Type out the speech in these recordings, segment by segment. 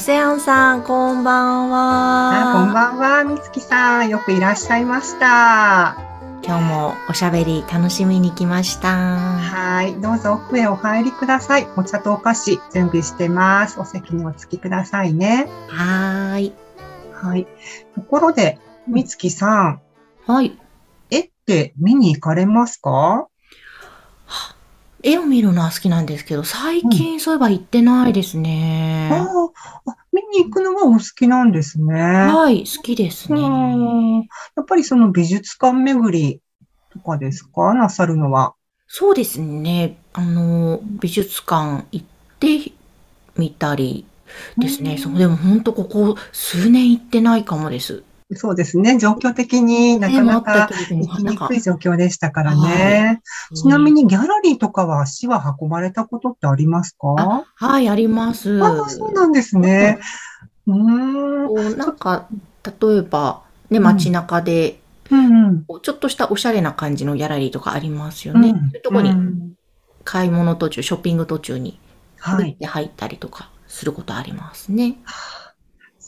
オセアンさん、こんばんは。あこんばんはみつきさん。よくいらっしゃいました。今日もおしゃべり楽しみに来ました。はいどうぞ奥へお入りください。お茶とお菓子準備してます。お席にお付きくださいね。はーい。はい。ところでみつきさん。はい。絵って見に行かれますか？絵を見るのは好きなんですけど、最近そういえば行ってないですね。あーあ見に行くのがお好きなんですねはい、好きですね。うんやっぱりその美術館巡りとかですか？なさるのは。そうですね。あの、美術館行ってみたりですね。うんそう、でも本当ここ数年行ってないかもです。そうですね。状況的になかなか行きにくい状況でしたからね。ちなみにギャラリーとかは足は運ばれたことってありますか？あはい、あります。あそうなんですね。うーん。なんか、例えば、ね、街中で、うんちょっとしたおしゃれな感じのギャラリーとかありますよね。うんそういうとこにうん買い物途中、ショッピング途中に、はい。で入ったりとかすることありますね。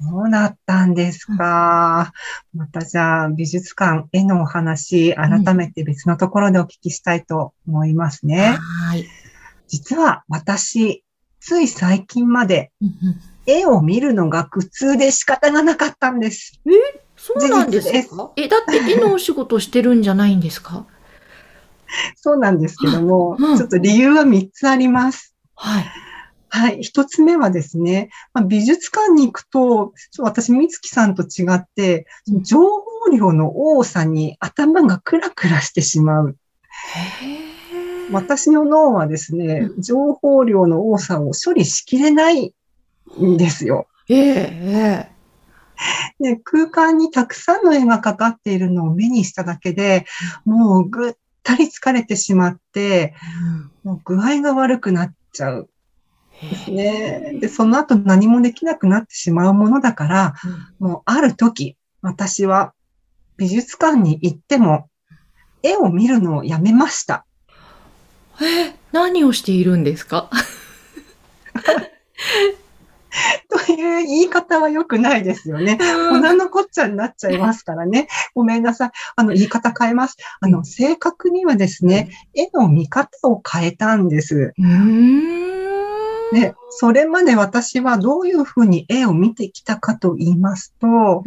そうだったんですか。またじゃあ、美術館へのお話、改めて別のところでお聞きしたいと思いますね。はい。実は私、つい最近までうんうん絵を見るのが苦痛で仕方がなかったんです。そうなんですか？え、だって絵のお仕事してるんじゃないんですか？そうなんですけども、うんちょっと理由は3つあります。はい。はい。1つ目はですね、まあ、美術館に行くと、私、美月さんと違って、情報量の多さに頭がクラクラしてしまう。私の脳はですね、情報量の多さを処理しきれないんですよ。えええで空間にたくさんの絵がかかっているのを目にしただけで、もうぐったり疲れてしまって、えもう具合が悪くなっちゃう。ですうんね。で、その後何もできなくなってしまうものだから、もうある時、私は美術館に行っても、絵を見るのをやめました。え、何をしているんですか？という言い方は良くないですよね。粉のこっちゃになっちゃいますからね。ごめんなさい。あの、言い方変えます。あの、正確にはですね、絵の見方を変えたんです。うーん。で、それまで私はどういうふうに絵を見てきたかと言いますと、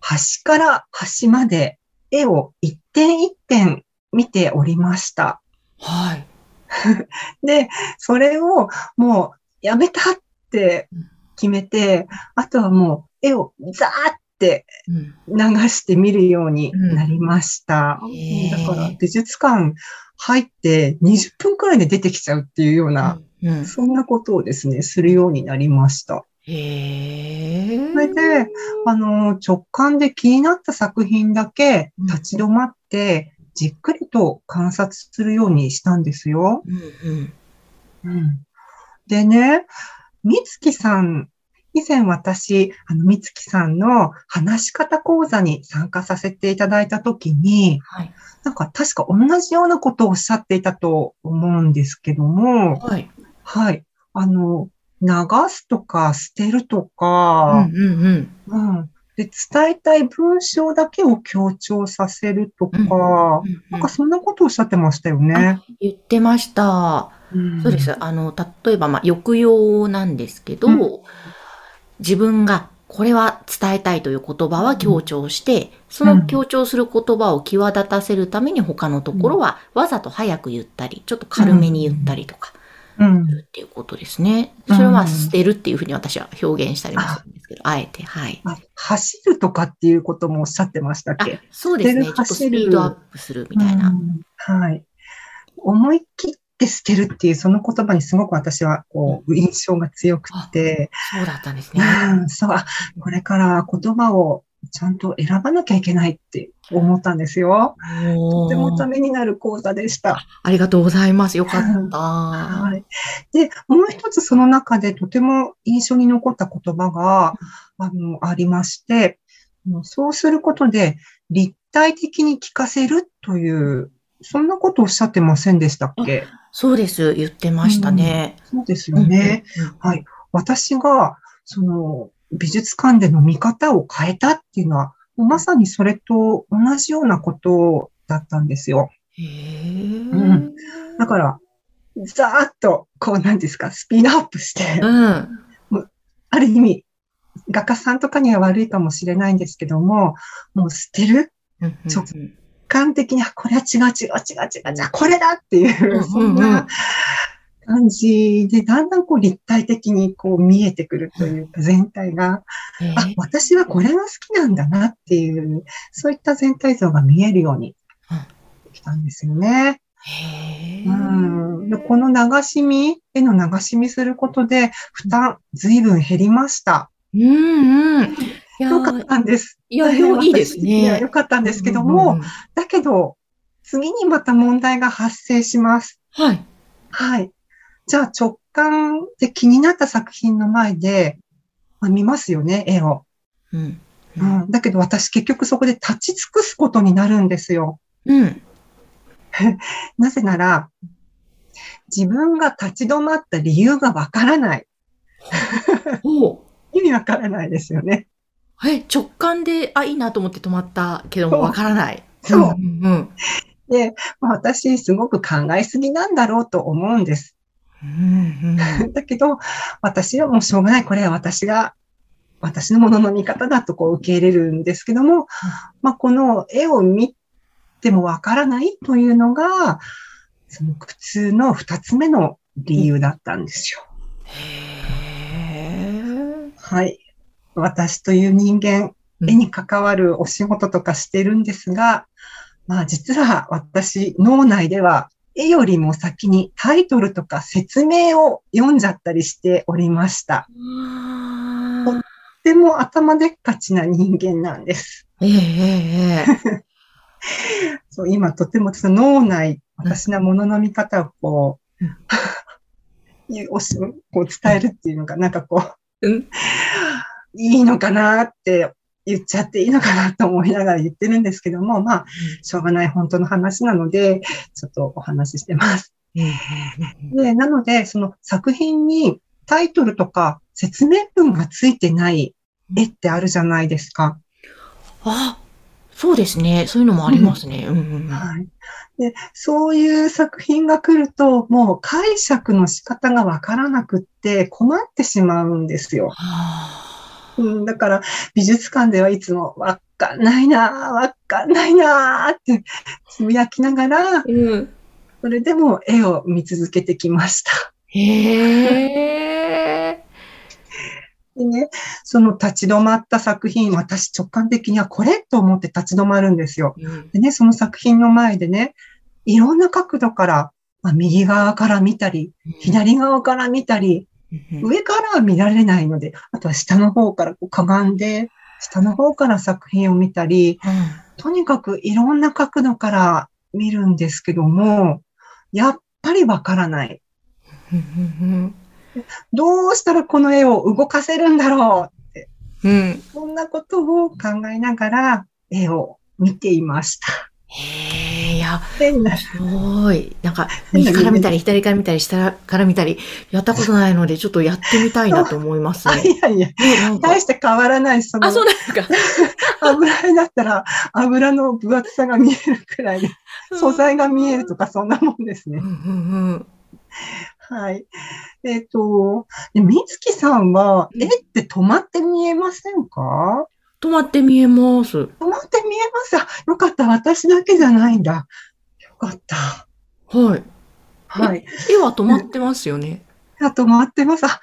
端から端まで絵を一点一点見ておりました。はい。で、それをもうやめたって決めて、あとはもう絵をザーってうん流して見るようになりました。うんだから美術館入って20分くらいで出てきちゃうっていうような、うん。そんなことをですね、するようになりました。へえ。それで、あの、直感で気になった作品だけ立ち止まって、じっくりと観察するようにしたんですよ。うんうん。うん、でね、みつきさん、以前私、あの、みつきさんの話し方講座に参加させていただいたときに、はい。なんか確か同じようなことをおっしゃっていたと思うんですけども、はい。はい。あの、流すとか捨てるとうんか、うんうん。うん。で、伝えたい文章だけを強調させるとか、うんうんなんかそんなことをおっしゃってましたよね。言ってました。うんそうです。あの、例えば、まあ、抑揚なんですけど、うん自分がこれは伝えたいという言葉は強調して、その強調する言葉を際立たせるために他のところはわざと早く言ったり、ちょっと軽めに言ったりとかるっていうことですね。それをまあ捨てるっていうふうに私は表現したりもするんですけど、あえて、はい。あ走るとかっていうこともおっしゃってましたっあけ、そうですね。ちょっとスピードアップするみたいな。うんはい。思い切って捨てるっていうその言葉にすごく私はこう印象が強くて、そうだったんですね。うん、そう、あこれから言葉をちゃんと選ばなきゃいけないって思ったんですよ。とてもためになる講座でした。ありがとうございます。よかった。はい。で、もう一つその中でとても印象に残った言葉が、あの、ありまして、そうすることで立体的に聞かせるという、そんなことをおっしゃってませんでしたっけ？そうです。言ってましたね。そうですよね。はい。私が、その、美術館での見方を変えたっていうのは、まさにそれと同じようなことだったんですよ。へーうん。だから、ざーっと、こう、なんですか、スピードアップして、うん。ある意味、画家さんとかには悪いかもしれないんですけども、もう捨てる？うんうん直感的に、あこれは違う違う違う違う、じゃあこれだっていう、そんな感じで、だんだんこう立体的にこう見えてくるというか、全体が、あ、私はこれが好きなんだなっていう、そういった全体像が見えるようにきたんですよね。へうーん、でこの流し見、絵の流し見することで、負担随分減りました。うんうん。よかったんです。いや、いいですね。よかったんですけども、うんうんうんだけど、次にまた問題が発生します。はい。はい。じゃあ直感で気になった作品の前で、まあ、見ますよね、絵を。うん。うん。だけど私結局そこで立ち尽くすことになるんですよ。うん。なぜなら、自分が立ち止まった理由がわからない。意味わからないですよね。え、直感で、あ、いいなと思って止まったけども、わからない。そうんうんで、まあ、私すごく考えすぎなんだろうと思うんです。うん。うんだけど、私はもうしょうがない。これは私が、私のものの見方だとこう受け入れるんですけども、まあ、この絵を見てもわからないというのが、その苦痛の二つ目の理由だったんですよ。へーはい。私という人間、うん絵に関わるお仕事とかしてるんですが、まあ実は私、脳内では絵よりも先にタイトルとか説明を読んじゃったりしておりました。あとても頭でっかちな人間なんです。ーええええ そう今とてもその脳内、私のものの見方をこう、いうおし こう伝えるっていうのが、なんかこう、うん いいのかなって言っちゃっていいのかなと思いながら言ってるんですけども、まあ、しょうがない本当の話なので、ちょっとお話ししてます。うんで、なので、その作品にタイトルとか説明文がついてない絵ってあるじゃないですか。あ、そうですね。そういうのもありますね。うんうんうんはい。で、そういう作品が来ると、もう解釈の仕方がわからなくって困ってしまうんですよ。はうん、だから、美術館ではいつもわかんないなぁ、わかんないなぁってつぶやきながら、あうん。それでも絵を見続けてきました。へえ。でね、その立ち止まった作品、私直感的にはこれと思って立ち止まるんですよ。うんでね、その作品の前でね、いろんな角度から、まあ、右側から見たり、左側から見たり、うん上からは見られないので、あとは下の方からこうかがんで、下の方から作品を見たり、とにかくいろんな角度から見るんですけども、やっぱりわからない。うん。どうしたらこの絵を動かせるんだろううんうん。そんなことを考えながら絵を見ていました。へえ、いや、すごい。なんか、右から見たり、左から見たり、下から見たり、やったことないので、ちょっとやってみたいな と思いますあ、ね。いやいや、大して変わらない、そのあ、そうなんですか。油絵だったら油の分厚さが見えるくらいで、素材が見えるとかそんなもんですね。うんうんうん。はい。えっ、と、でみつきさんは、うん絵って止まって見えませんか？止まって見えます。止まって見えます。あ、よかった。私だけじゃないんだ。よかった。はい。はい。絵は止まってますよね。あ、止まってます。あ、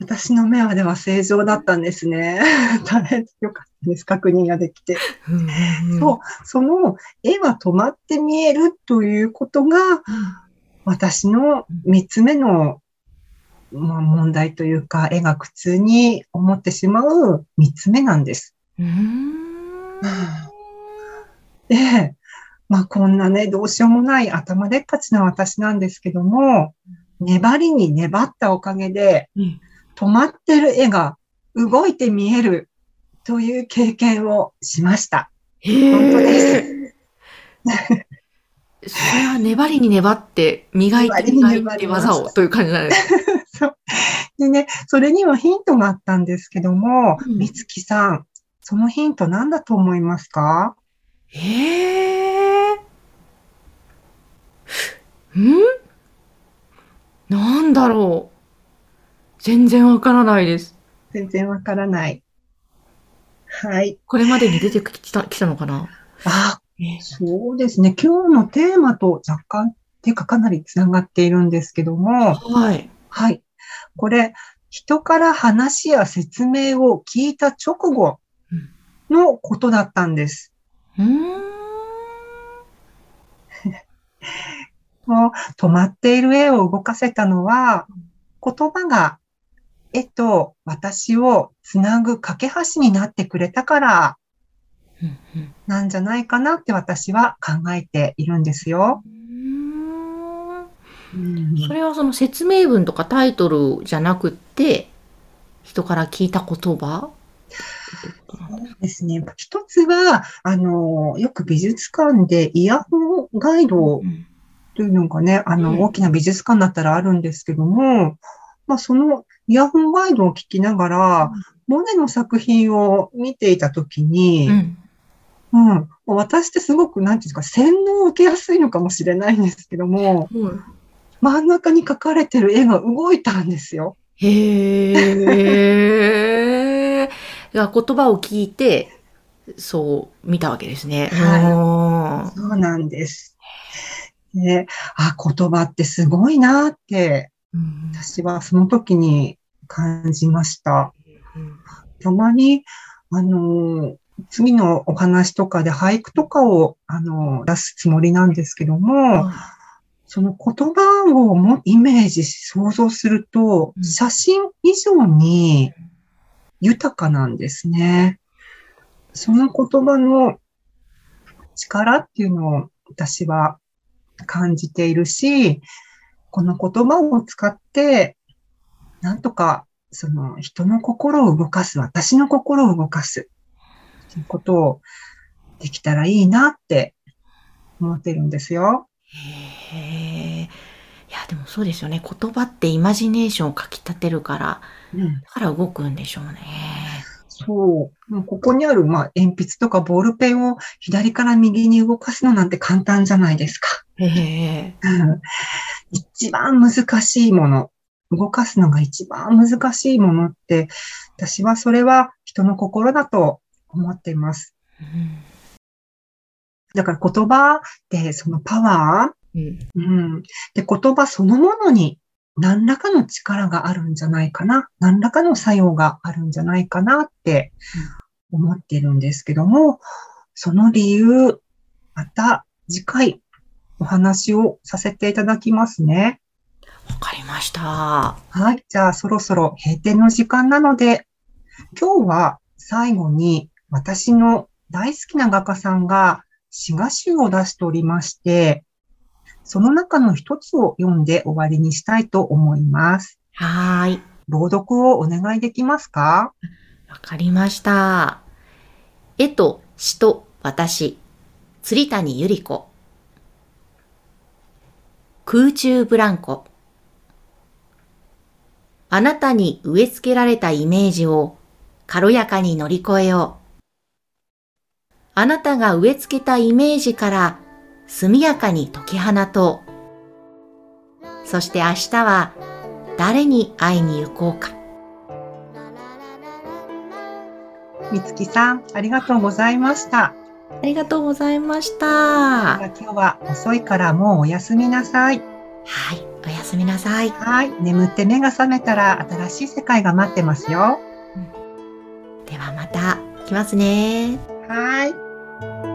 私の目はでは正常だったんですね。大変よかったです。確認ができて。うんうんうんそう、その絵は止まって見えるということが、私の三つ目の、まあ、問題というか、絵が苦痛に思ってしまう三つ目なんです。うーん。で、まあこんなね、どうしようもない頭でっかちな私なんですけども、粘りに粘ったおかげで、うん止まってる絵が動いて見えるという経験をしました。本当です。それは粘りに粘って、磨いて磨いて技をという感じなんです。そう。でね、それにはヒントがあったんですけども、うんみつきさん、そのヒント何だと思いますか？へえ。ん？なんだろう。全然わからないです。全然わからない。はい。これまでに出てきた、きたのかな？あ、そうですね。今日のテーマと若干、っていうかかなりつながっているんですけども、はい。はい。これ、人から話や説明を聞いた直後のことだったんです。うーん。もう止まっている絵を動かせたのは、言葉が絵と私をつなぐ架け橋になってくれたからなんじゃないかなって私は考えているんですよ。それはその説明文とかタイトルじゃなくって、人から聞いた言葉？そうですね。一つは、あの、よく美術館でイヤホンガイドうんというのがね、あの、うん。大きな美術館だったらあるんですけども、まあ、そのイヤホンガイドを聞きながら、モネの作品を見ていたときに、うん。うん、私ってすごく、なんていうんですか、洗脳を受けやすいのかもしれないんですけども、真ん中に描かれてる絵が動いたんですよ。へえ。言葉を聞いて、そう見たわけですね。はそうなんです。で、あ、言葉ってすごいなって、私はその時に感じました。うんたまに、あの、次のお話とかで俳句とかを、あの、出すつもりなんですけども、その言葉をもイメージし、想像するとう、ん写真以上に豊かなんですね。その言葉の力っていうのを私は感じているし、この言葉を使って、なんとかその人の心を動かす、私の心を動かす、ということをできたらいいなって思ってるんですよ。へえ。でもそうですよね。言葉ってイマジネーションをかき立てるから、うん、だから動くんでしょうね。そう。もうここにある、まあ、鉛筆とかボールペンを左から右に動かすのなんて簡単じゃないですか。へえ。うん一番難しいもの、動かすのが一番難しいものって、私はそれは人の心だと思っています。うんだから言葉ってそのパワうんー、うん、で言葉そのものに何らかの力があるんじゃないかな、何らかの作用があるんじゃないかなって思ってるんですけども、その理由、また次回お話をさせていただきますね。わかりました。はい。じゃあ、そろそろ閉店の時間なので、今日は最後に私の大好きな画家さんが詩画集を出しておりまして、その中の一つを読んで終わりにしたいと思います。はーい。朗読をお願いできますか？わかりました。絵と詩と私、釣谷ゆり子。空中ブランコ。あなたに植え付けられたイメージを軽やかに乗り越えよう。あなたが植え付けたイメージから速やかに解き放とう。そして明日は誰に会いに行こうか。みつきさん、ありがとうございました。ありがとうございました。今日は遅いからもうおやすみなさい。はい、おやすみなさい。はい。眠って目が覚めたら新しい世界が待ってますよ。ではまた来ますね。はい。